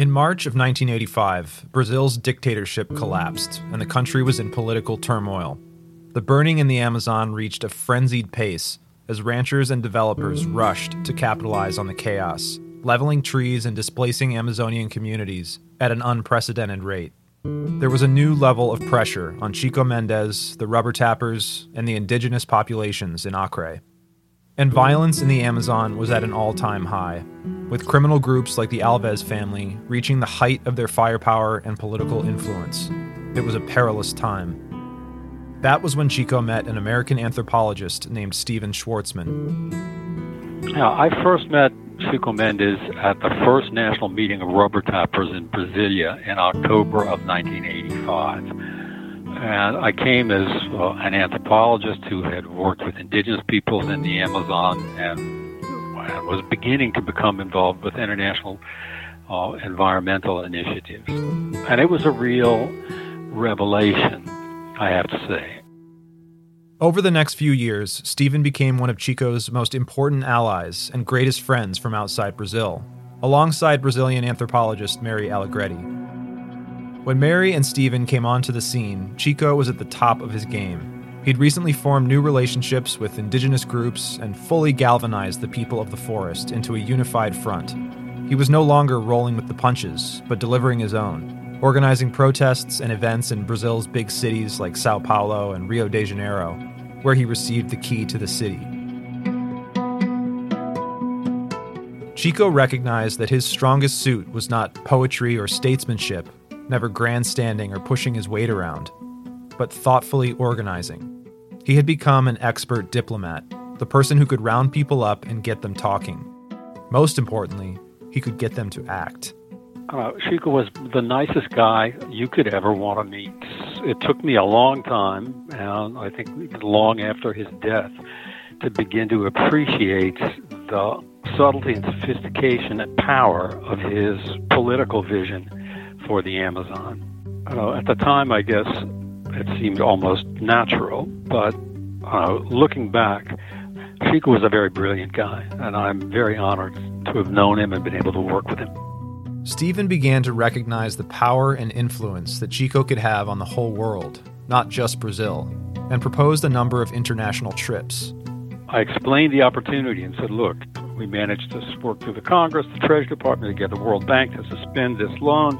In March of 1985, Brazil's dictatorship collapsed and the country was in political turmoil. The burning in the Amazon reached a frenzied pace as ranchers and developers rushed to capitalize on the chaos, leveling trees and displacing Amazonian communities at an unprecedented rate. There was a new level of pressure on Chico Mendes, the rubber tappers, and the indigenous populations in Acre. And violence in the Amazon was at an all time high, with criminal groups like the Alves family reaching the height of their firepower and political influence. It was a perilous time. That was when Chico met an American anthropologist named Stephen Schwartzman. Now, I first met Chico Mendes at the first national meeting of rubber tappers in Brasilia in October of 1985. And I came as uh, an anthropologist who had worked with indigenous peoples in the Amazon and, was beginning to become involved with international uh, environmental initiatives. And it was a real revelation, I have to say. Over the next few years, Stephen became one of Chico's most important allies and greatest friends from outside Brazil, alongside Brazilian anthropologist Mary Allegretti. When Mary and Stephen came onto the scene, Chico was at the top of his game. He'd recently formed new relationships with indigenous groups and fully galvanized the people of the forest into a unified front. He was no longer rolling with the punches, but delivering his own, organizing protests and events in Brazil's big cities like Sao Paulo and Rio de Janeiro, where he received the key to the city. Chico recognized that his strongest suit was not poetry or statesmanship, never grandstanding or pushing his weight around, but thoughtfully organizing. He had become an expert diplomat, the person who could round people up and get them talking. Most importantly, he could get them to act. Uh, Chico was the nicest guy you could ever want to meet. It took me a long time, and I think long after his death, to begin to appreciate the subtlety and sophistication and power of his political vision for the Amazon. Uh, at the time, I guess it seemed almost natural, but uh, looking back, Chico was a very brilliant guy, and I'm very honored to have known him and been able to work with him. Stephen began to recognize the power and influence that Chico could have on the whole world, not just Brazil, and proposed a number of international trips. I explained the opportunity and said, look, we managed to work through the Congress, the Treasury Department, to get the World Bank to suspend this loan.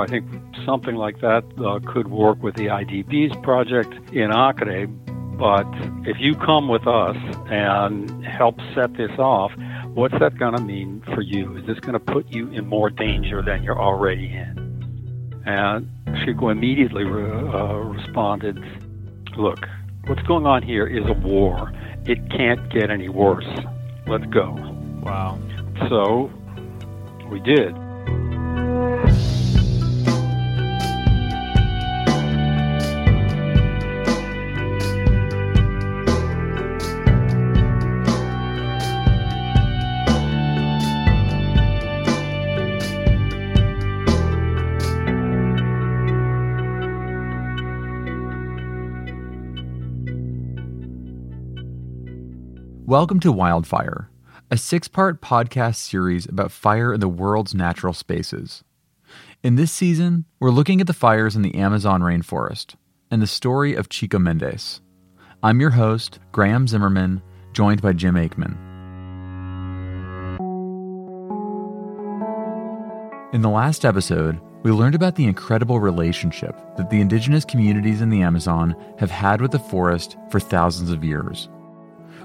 I think something like that uh, could work with the IDB's project in Acre. But if you come with us and help set this off, what's that going to mean for you? Is this going to put you in more danger than you're already in? And Chico immediately re- uh, responded, Look, what's going on here is a war. It can't get any worse. Let's go. Wow. So we did. Welcome to Wildfire, a six part podcast series about fire in the world's natural spaces. In this season, we're looking at the fires in the Amazon rainforest and the story of Chico Mendes. I'm your host, Graham Zimmerman, joined by Jim Aikman. In the last episode, we learned about the incredible relationship that the indigenous communities in the Amazon have had with the forest for thousands of years.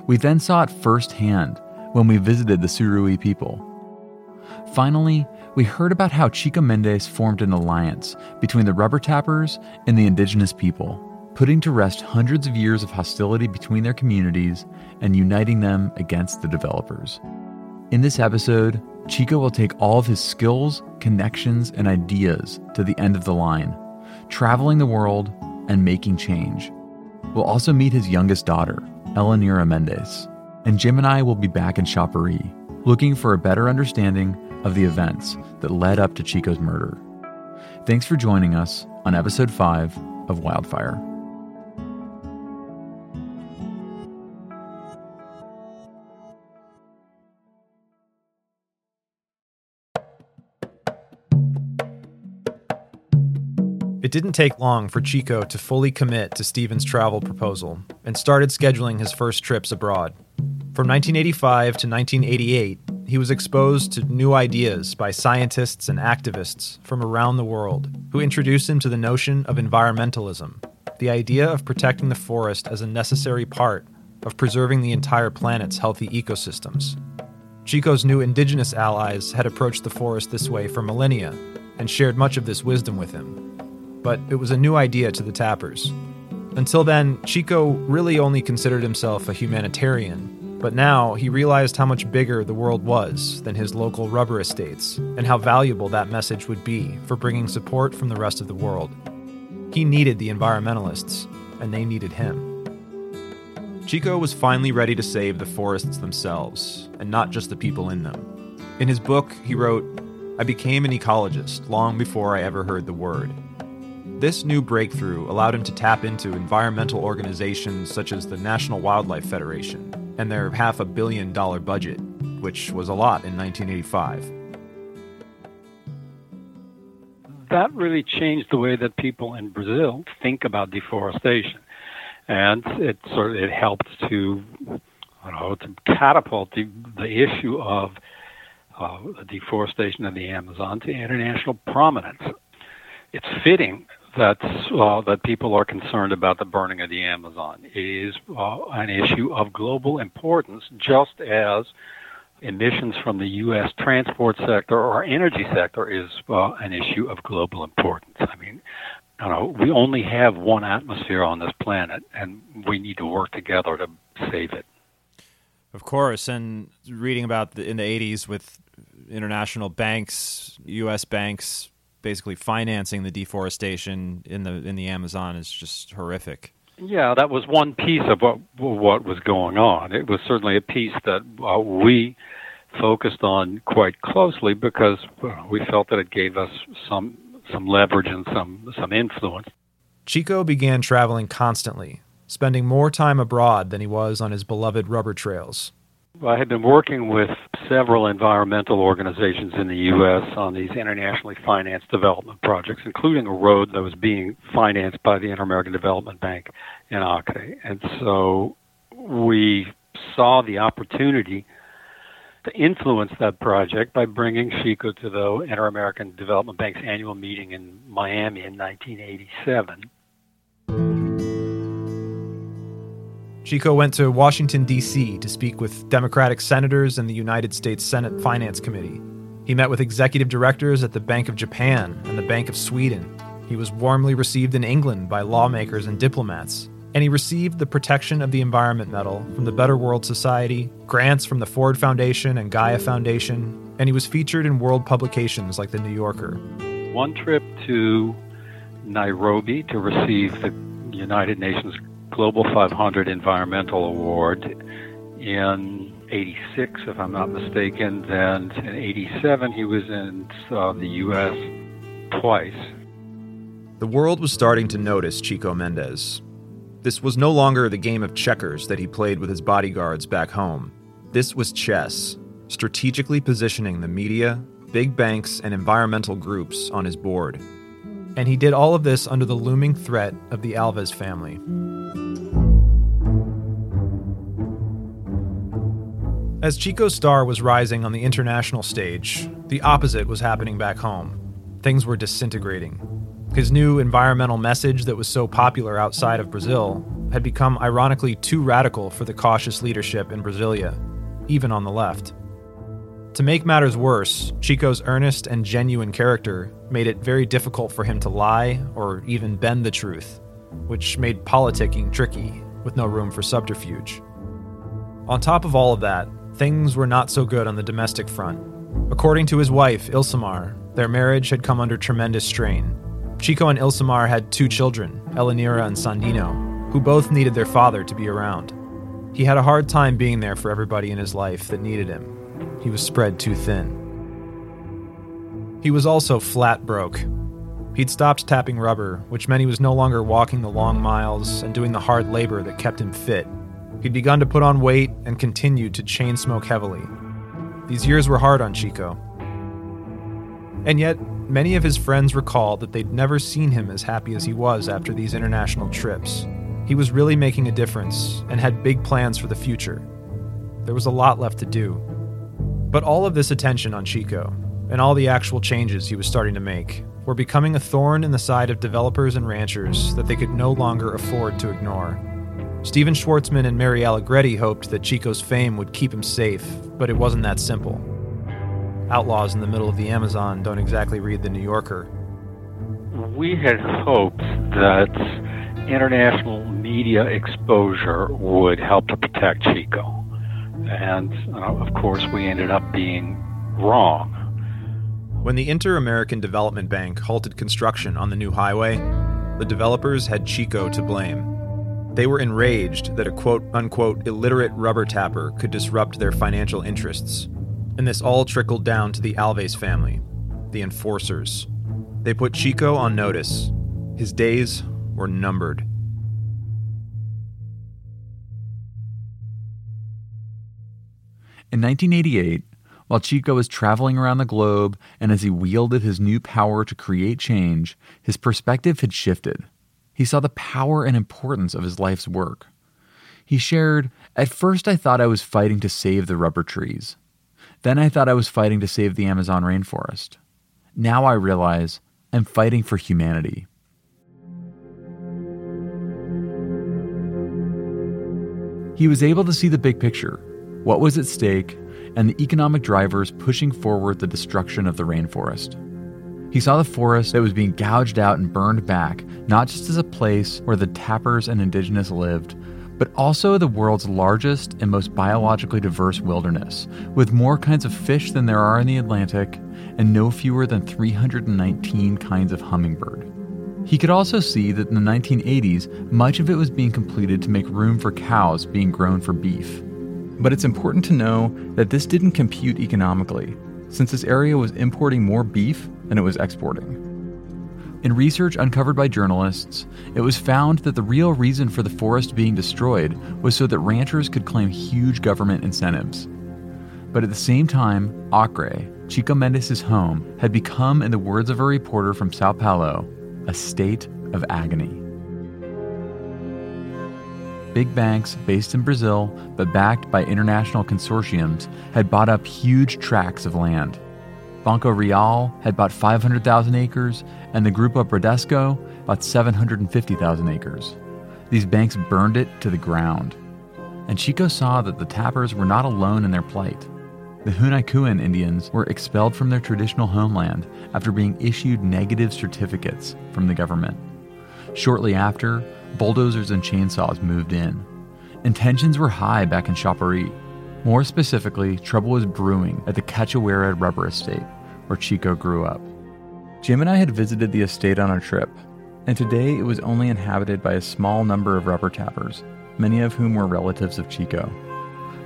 We then saw it firsthand when we visited the Surui people. Finally, we heard about how Chico Mendes formed an alliance between the rubber tappers and the indigenous people, putting to rest hundreds of years of hostility between their communities and uniting them against the developers. In this episode, Chico will take all of his skills, connections, and ideas to the end of the line, traveling the world and making change. We'll also meet his youngest daughter, Elenira Mendes, and Jim and I will be back in Xapuri, looking for a better understanding of the events that led up to Chico's murder. Thanks for joining us on episode 5 of Wildfire. It didn't take long for Chico to fully commit to Stephen's travel proposal and started scheduling his first trips abroad. From 1985 to 1988, he was exposed to new ideas by scientists and activists from around the world who introduced him to the notion of environmentalism, the idea of protecting the forest as a necessary part of preserving the entire planet's healthy ecosystems. Chico's new indigenous allies had approached the forest this way for millennia and shared much of this wisdom with him but it was a new idea to the tappers. Until then, Chico really only considered himself a humanitarian, but now he realized how much bigger the world was than his local rubber estates, and how valuable that message would be for bringing support from the rest of the world. He needed the environmentalists, and they needed him. Chico was finally ready to save the forests themselves, and not just the people in them. In his book, he wrote, I became an ecologist long before I ever heard the word. This new breakthrough allowed him to tap into environmental organizations such as the National Wildlife Federation and their half a billion dollar budget, which was a lot in 1985. That really changed the way that people in Brazil think about deforestation. And it sort of it helped to, don't know, to catapult the, the issue of uh, deforestation of the Amazon to international prominence. It's fitting that uh, that people are concerned about the burning of the Amazon. It is uh, an issue of global importance, just as emissions from the U.S. transport sector or energy sector is uh, an issue of global importance. I mean, you know, we only have one atmosphere on this planet, and we need to work together to save it. Of course, and reading about the, in the '80s with international banks, U.S. banks basically financing the deforestation in the in the Amazon is just horrific. Yeah, that was one piece of what what was going on. It was certainly a piece that uh, we focused on quite closely because we felt that it gave us some some leverage and some some influence. Chico began traveling constantly, spending more time abroad than he was on his beloved rubber trails. I had been working with several environmental organizations in the U.S. on these internationally financed development projects, including a road that was being financed by the Inter American Development Bank in Acre. And so we saw the opportunity to influence that project by bringing Chico to the Inter American Development Bank's annual meeting in Miami in 1987. Chico went to Washington, D.C. to speak with Democratic senators and the United States Senate Finance Committee. He met with executive directors at the Bank of Japan and the Bank of Sweden. He was warmly received in England by lawmakers and diplomats. And he received the Protection of the Environment Medal from the Better World Society, grants from the Ford Foundation and Gaia Foundation, and he was featured in world publications like The New Yorker. One trip to Nairobi to receive the United Nations Global 500 Environmental Award in 86, if I'm not mistaken. Then in 87, he was in uh, the U.S. twice. The world was starting to notice Chico Mendes. This was no longer the game of checkers that he played with his bodyguards back home. This was chess, strategically positioning the media, big banks, and environmental groups on his board. And he did all of this under the looming threat of the Alves family. As Chico's star was rising on the international stage, the opposite was happening back home. Things were disintegrating. His new environmental message that was so popular outside of Brazil had become ironically too radical for the cautious leadership in Brasilia, even on the left. To make matters worse, Chico's earnest and genuine character made it very difficult for him to lie or even bend the truth, which made politicking tricky with no room for subterfuge. On top of all of that, things were not so good on the domestic front. According to his wife, Ilzamar, their marriage had come under tremendous strain. Chico and Ilzamar had two children, Elenira and Sandino, who both needed their father to be around. He had a hard time being there for everybody in his life that needed him. He was spread too thin. He was also flat broke. He'd stopped tapping rubber, which meant he was no longer walking the long miles and doing the hard labor that kept him fit He'd begun to put on weight and continued to chain smoke heavily. These years were hard on Chico. And yet, many of his friends recall that they'd never seen him as happy as he was after these international trips. He was really making a difference and had big plans for the future. There was a lot left to do. But all of this attention on Chico, and all the actual changes he was starting to make, were becoming a thorn in the side of developers and ranchers that they could no longer afford to ignore. Stephen Schwartzman and Mary Allegretti hoped that Chico's fame would keep him safe, but it wasn't that simple. Outlaws in the middle of the Amazon don't exactly read the New Yorker. We had hoped that international media exposure would help to protect Chico. And uh, of course, we ended up being wrong. When the Inter American Development Bank halted construction on the new highway, the developers had Chico to blame. They were enraged that a quote unquote illiterate rubber tapper could disrupt their financial interests. And this all trickled down to the Alves family, the enforcers. They put Chico on notice. His days were numbered. In 1988, while Chico was traveling around the globe and as he wielded his new power to create change, his perspective had shifted. He saw the power and importance of his life's work. He shared, At first, I thought I was fighting to save the rubber trees. Then I thought I was fighting to save the Amazon rainforest. Now I realize I'm fighting for humanity. He was able to see the big picture what was at stake, and the economic drivers pushing forward the destruction of the rainforest. He saw the forest that was being gouged out and burned back, not just as a place where the tappers and indigenous lived, but also the world's largest and most biologically diverse wilderness, with more kinds of fish than there are in the Atlantic and no fewer than 319 kinds of hummingbird. He could also see that in the 1980s, much of it was being completed to make room for cows being grown for beef. But it's important to know that this didn't compute economically, since this area was importing more beef than it was exporting. In research uncovered by journalists, it was found that the real reason for the forest being destroyed was so that ranchers could claim huge government incentives. But at the same time, Acre, Chico Mendes' home, had become, in the words of a reporter from Sao Paulo, a state of agony. Big banks based in Brazil but backed by international consortiums had bought up huge tracts of land. Banco Real had bought 500,000 acres, and the Grupo Bradesco bought 750,000 acres. These banks burned it to the ground. And Chico saw that the tappers were not alone in their plight. The Huni Kuin Indians were expelled from their traditional homeland after being issued negative certificates from the government. Shortly after, bulldozers and chainsaws moved in. And tensions were high back in Xapuri. More specifically, trouble was brewing at the Cachoeira rubber estate, where Chico grew up. Jim and I had visited the estate on our trip, and today it was only inhabited by a small number of rubber tappers, many of whom were relatives of Chico.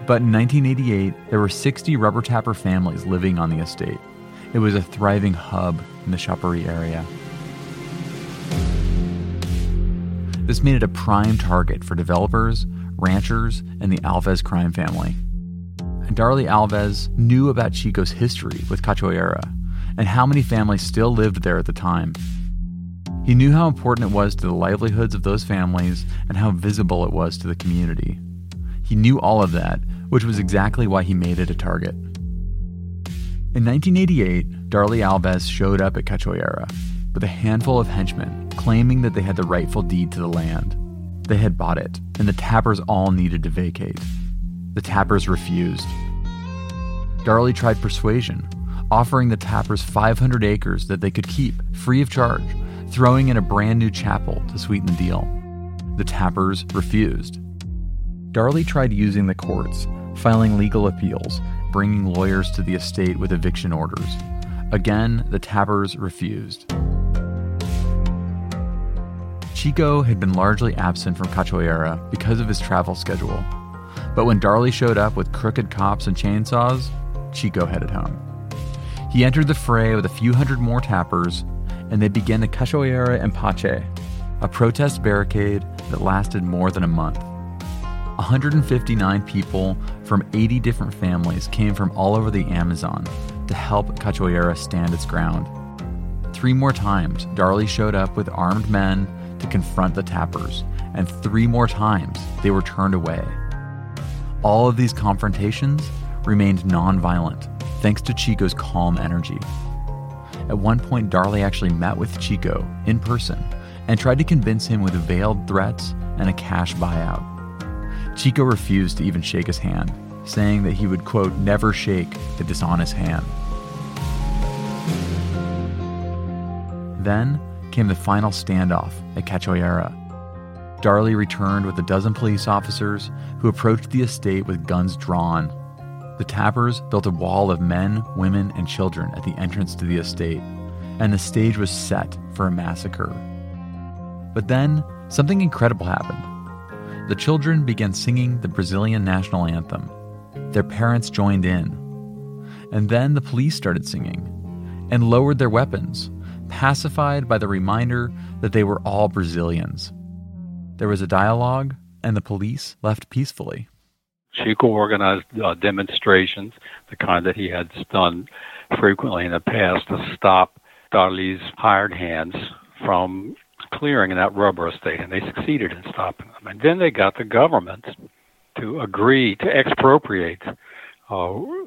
But in 1988, there were 60 rubber tapper families living on the estate. It was a thriving hub in the Xapuri area. This made it a prime target for developers, ranchers, and the Alves crime family. And Darly Alves knew about Chico's history with Cachoeira and how many families still lived there at the time. He knew how important it was to the livelihoods of those families and how visible it was to the community. He knew all of that, which was exactly why he made it a target. In 1988, Darly Alves showed up at Cachoeira with a handful of henchmen claiming that they had the rightful deed to the land. They had bought it, and the tappers all needed to vacate. The tappers refused. Darly tried persuasion, offering the tappers 500 acres that they could keep free of charge, throwing in a brand new chapel to sweeten the deal. The tappers refused. Darly tried using the courts, filing legal appeals, bringing lawyers to the estate with eviction orders. Again, the tappers refused. Chico had been largely absent from Cachoeira because of his travel schedule. But when Darly showed up with crooked cops and chainsaws, Chico headed home. He entered the fray with a few hundred more tappers, and they began the Cachoeira Empate, a protest barricade that lasted more than a month. 159 people from 80 different families came from all over the Amazon to help Cachoeira stand its ground. Three more times, Darly showed up with armed men to confront the tappers, and three more times they were turned away. All of these confrontations remained nonviolent thanks to Chico's calm energy. At one point, Darly actually met with Chico in person and tried to convince him with veiled threats and a cash buyout. Chico refused to even shake his hand, saying that he would, quote, never shake a dishonest hand. Then came the final standoff at Cachoeira. Darly returned with a dozen police officers who approached the estate with guns drawn. The tappers built a wall of men, women, and children at the entrance to the estate, and the stage was set for a massacre. But then, something incredible happened. The children began singing the Brazilian national anthem. Their parents joined in. And then the police started singing and lowered their weapons, pacified by the reminder that they were all Brazilians. There was a dialogue, and the police left peacefully. Chico organized uh, demonstrations, the kind that he had done frequently in the past, to stop Darly's hired hands from clearing in that rubber estate, and they succeeded in stopping them. And then they got the government to agree to expropriate uh,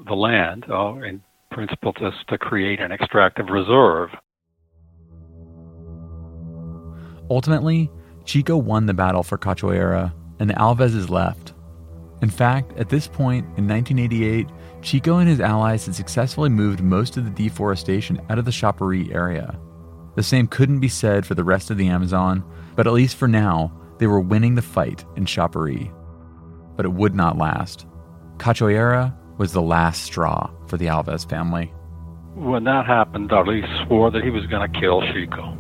the land, uh, in principle, just to create an extractive reserve. Ultimately, Chico won the battle for Cachoeira, and the Alveses left. In fact, at this point in 1988, Chico and his allies had successfully moved most of the deforestation out of the Xapuri area. The same couldn't be said for the rest of the Amazon, but at least for now, they were winning the fight in Xapuri. But it would not last. Cachoeira was the last straw for the Alves family. When that happened, Darly swore that he was going to kill Chico.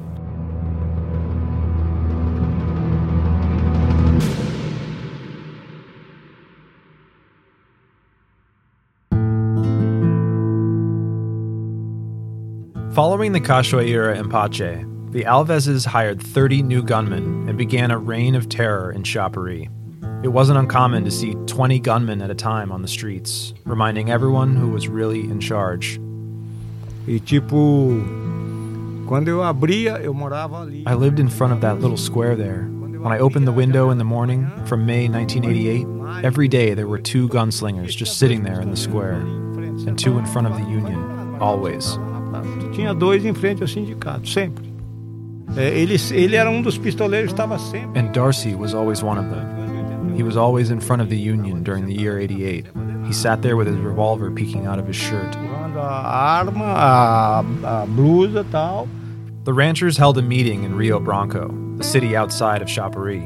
Following the Cachoeira Empate, the Alveses hired 30 new gunmen and began a reign of terror in Xapuri. It wasn't uncommon to see 20 gunmen at a time on the streets, reminding everyone who was really in charge. Tipo, quando eu abria, eu morava ali. I lived in front of that little square there. When I opened the window in the morning from May 1988, every day there were two gunslingers just sitting there in the square, and two in front of the Union, always. Tinha dois em frente ao sindicato, sempre. Ele, ele era um dos pistoleiros, estava sempre. And Darcy was always one of them. He was always in front of the Union during the year 88. He sat there with his revolver peeking out of his shirt. A arma, a, a blusa tal. The ranchers held a meeting in Rio Branco, the city outside of Xapuri,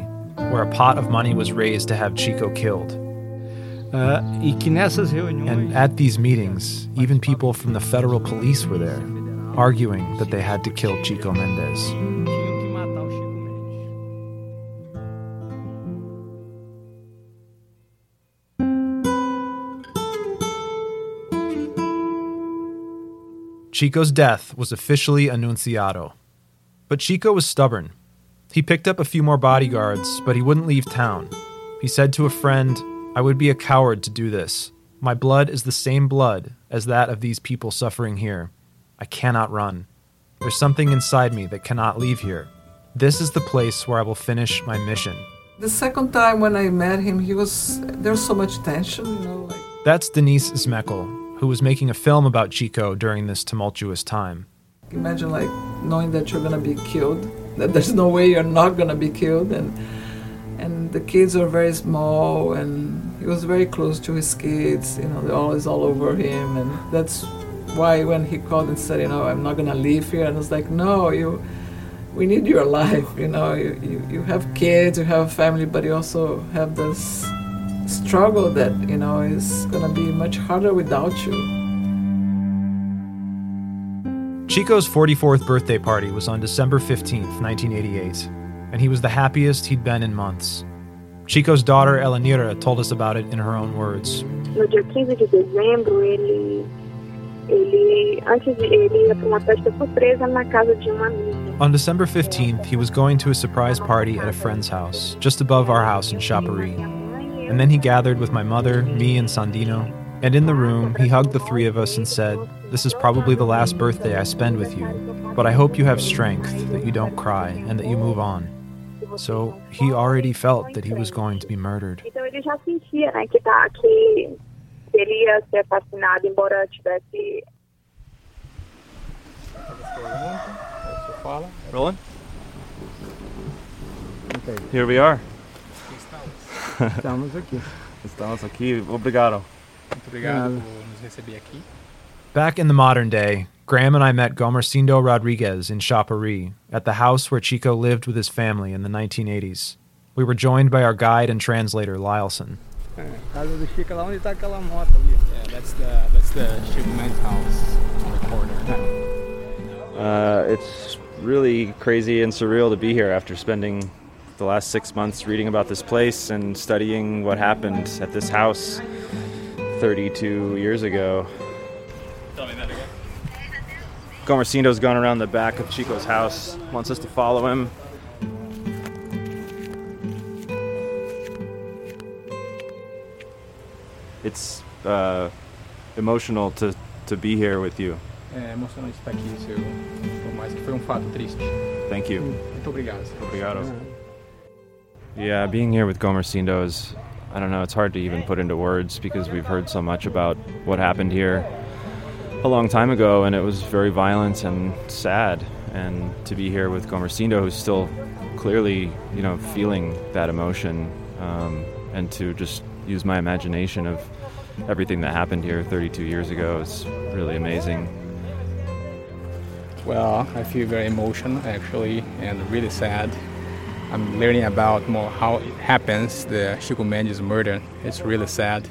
where a pot of money was raised to have Chico killed. Uh, e que nessas reuniões. And at these meetings, even people from the federal police were there, arguing that they had to kill Chico Mendes. Chico's death was officially annunciado. But Chico was stubborn. He picked up a few more bodyguards, but he wouldn't leave town. He said to a friend, I would be a coward to do this. My blood is the same blood as that of these people suffering here. I cannot run. There's something inside me that cannot leave here. This is the place where I will finish my mission. The second time when I met him, he was there was so much tension, you know, like That's Denise Zmekhol, who was making a film about Chico during this tumultuous time. imagine like knowing that you're gonna be killed, that there's no way you're not gonna be killed, and and the kids are very small, and he was very close to his kids, you know, they're always all over him, and that's why when he called and said, you know, I'm not gonna leave here, and I was like, no, you. We need your life, you know. You, you, you have kids, you have a family, but you also have this struggle that you know is gonna be much harder without you. Chico's 44th birthday party was on December 15th, 1988, and he was the happiest he'd been in months. Chico's daughter, Elenira, told us about it in her own words. No dia 15 de dezembro, ele, ele antes de ele ia para uma festa surpresa na casa de uma amiga. On December 15th, he was going to a surprise party at a friend's house, just above our house in mãe, And then he gathered with my mother, me, and Sandino. And in the room, he hugged the three of us and said, This is probably the last birthday I spend with you, but I hope you have strength, that you don't cry, and that you move on. So he already felt that he was going to be murdered. Então ele já sentia, né, que, tá, que ele ia ser assassinado, embora tivesse Rolling? Here we are. Estamos aqui. Estamos aqui. Obrigado. Muito obrigado por nos receber aqui. Back in the modern day, Graham and I met Gomercindo Rodrigues in Xapuri at the house where Chico lived with his family in the 1980s. We were joined by our guide and translator, Lyleson. É, casa do Chico, lá onde está aquela moto ali. Yeah, that's the that's the Chico Men's house on the corner. Uh, it's really crazy and surreal to be here after spending the last six months reading about this place and studying what happened at this house 32 years ago. Tell me that again. Gomercindo's gone around the back of Chico's house, wants us to follow him. It's uh, emotional to, to be here with you. É emocionante estar aqui, seu. Por mais que foi um fato triste. Thank you. Muito obrigado. Obrigado. Yeah, being here with Gomercindo is, I don't know, it's hard to even put into words because we've heard so much about what happened here a long time ago and it was very violent and sad. And to be here with Gomercindo, who's still clearly, you know, feeling that emotion, um, and to just use my imagination of everything that happened here 32 years ago is really amazing. Well, I feel very emotional actually and really sad. I'm learning about more how it happens, the Chico Mendes murder. It's really sad.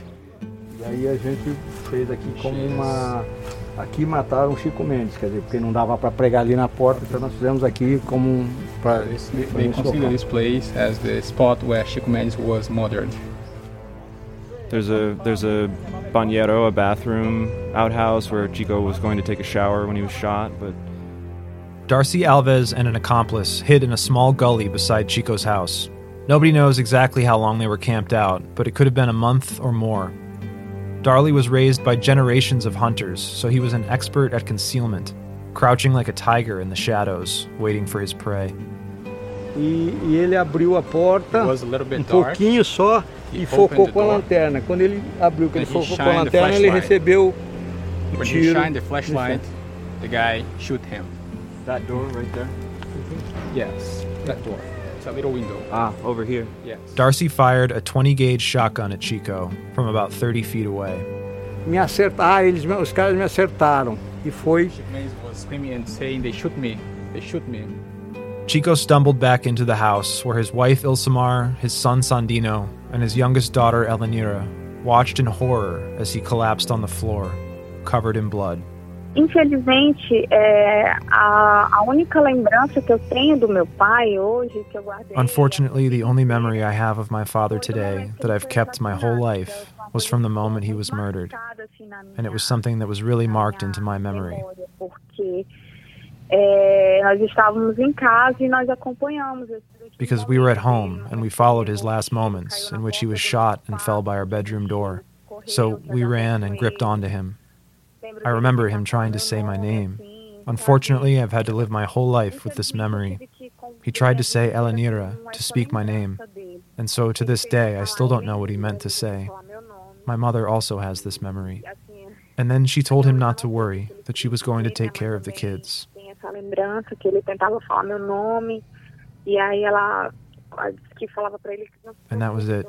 E aí a gente fez aqui como uma. Aqui mataram o Chico Mendes, quer dizer, porque não dava para pregar ali na porta, então nós fizemos aqui como um. Pra, They, pra they gente consider tocar. this place as the spot where Chico Mendes was murdered. There's a there's a bañero, a bathroom outhouse where Chico was going to take a shower when he was shot, but Darcy Alves and an accomplice hid in a small gully beside Chico's house. Nobody knows exactly how long they were camped out, but it could have been a month or more. Darly was raised by generations of hunters, so he was an expert at concealment, crouching like a tiger in the shadows, waiting for his prey. E, e ele abriu a porta um dark. pouquinho só He e focou com a lanterna. Quando ele abriu, que ele he focou com a lanterna, ele recebeu o When he tiro. shined the flashlight, the guy shoot him. that door right there. Yes, that door. It's a little window. Ah, over here. Yes. Darcy fired a 20 gauge shotgun at Chico from about 30 feet away. Me acertaram. Ah, eles, me- os caras me acertaram. E foi. Chico Mendes was screaming and saying, "They shoot me! They shoot me!" Chico stumbled back into the house where his wife Ilzamar, his son Sandino, and his youngest daughter Elenira watched in horror as he collapsed on the floor, covered in blood. Infelizmente, é, a, a única lembrança que eu tenho do meu pai hoje, que eu guardei... Unfortunately, the only memory I have of my father today that I've kept my whole life was from the moment he was murdered. And it was something that was really marked into my memory. Porque Because we were at home and we followed his last moments, in which he was shot and fell by our bedroom door. So we ran and gripped onto him. I remember him trying to say my name. Unfortunately, I've had to live my whole life with this memory. He tried to say Elenira, to speak my name. And so to this day, I still don't know what he meant to say. My mother also has this memory. And then she told him not to worry, that she was going to take care of the kids. Tem essa lembrança que ele tentava falar meu nome e aí ela ela disse que falava para ele que não And that was it.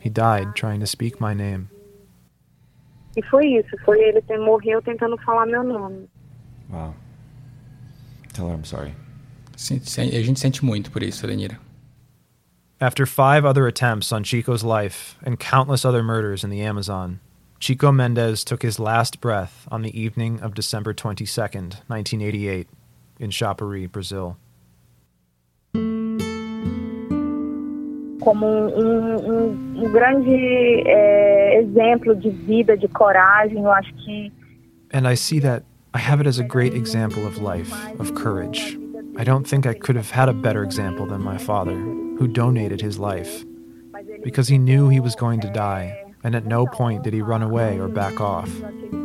He died trying to speak my name. E foi isso, foi ele ter morreu tentando falar meu nome. Wow. Tell her I'm sorry. Sim, sim, a gente sente muito por isso, Lenira. After five other attempts on Chico's life and countless other murders in the Amazon, Chico Mendes took his last breath on the evening of December 22, 1988, in Xapuri, Brazil. Como um, um- um- um grande é, exemplo de vida, de coragem, eu acho que And I see that I have it as a great example of life, of courage. I don't think I could have had a better example than my father, who donated his life. because he knew he was going to die, and at no point did he run away or back off.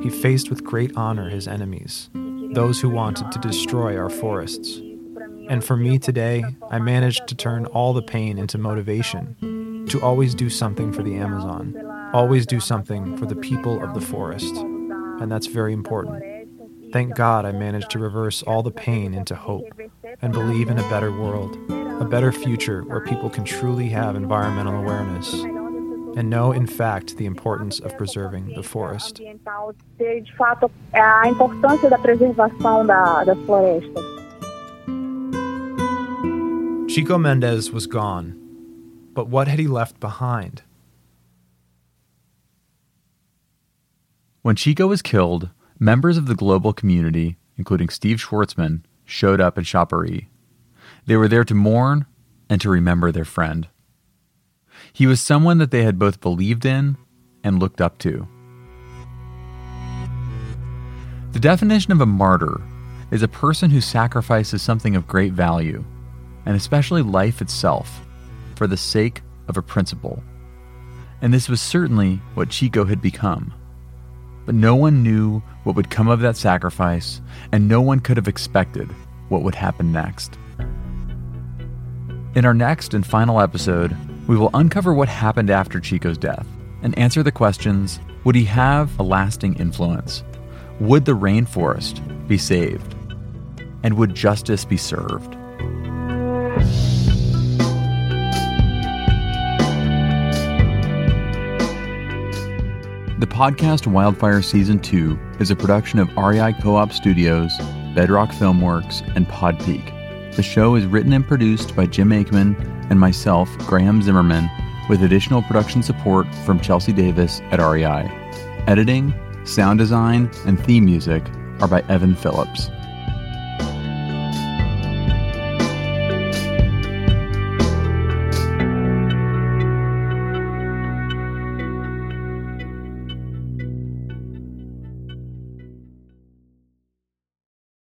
He faced with great honor his enemies, those who wanted to destroy our forests. And for me today, I managed to turn all the pain into motivation to always do something for the Amazon, always do something for the people of the forest. And that's very important. Thank God I managed to reverse all the pain into hope and believe in a better world, a better future where people can truly have environmental awareness and know, in fact, the importance of preserving the forest. de fato a importância da preservação da, das florestas. Chico Mendes was gone, but what had he left behind? When Chico was killed, members of the global community, including Steve Schwartzman, showed up in Xapuri. They were there to mourn and to remember their friend. He was someone that they had both believed in and looked up to. The definition of a martyr is a person who sacrifices something of great value, and especially life itself, for the sake of a principle. And this was certainly what Chico had become. But no one knew what would come of that sacrifice, and no one could have expected what would happen next. In our next and final episode, we will uncover what happened after Chico's death and answer the questions Would he have a lasting influence? Would the rainforest be saved? And would justice be served? The podcast Wildfire Season 2 is a production of REI Co op Studios, Bedrock Filmworks, and Podpeak. The show is written and produced by Jim Aikman and myself, Graham Zimmerman, with additional production support from Chelsea Davis at REI. Editing, sound design, and theme music are by Evan Phillips.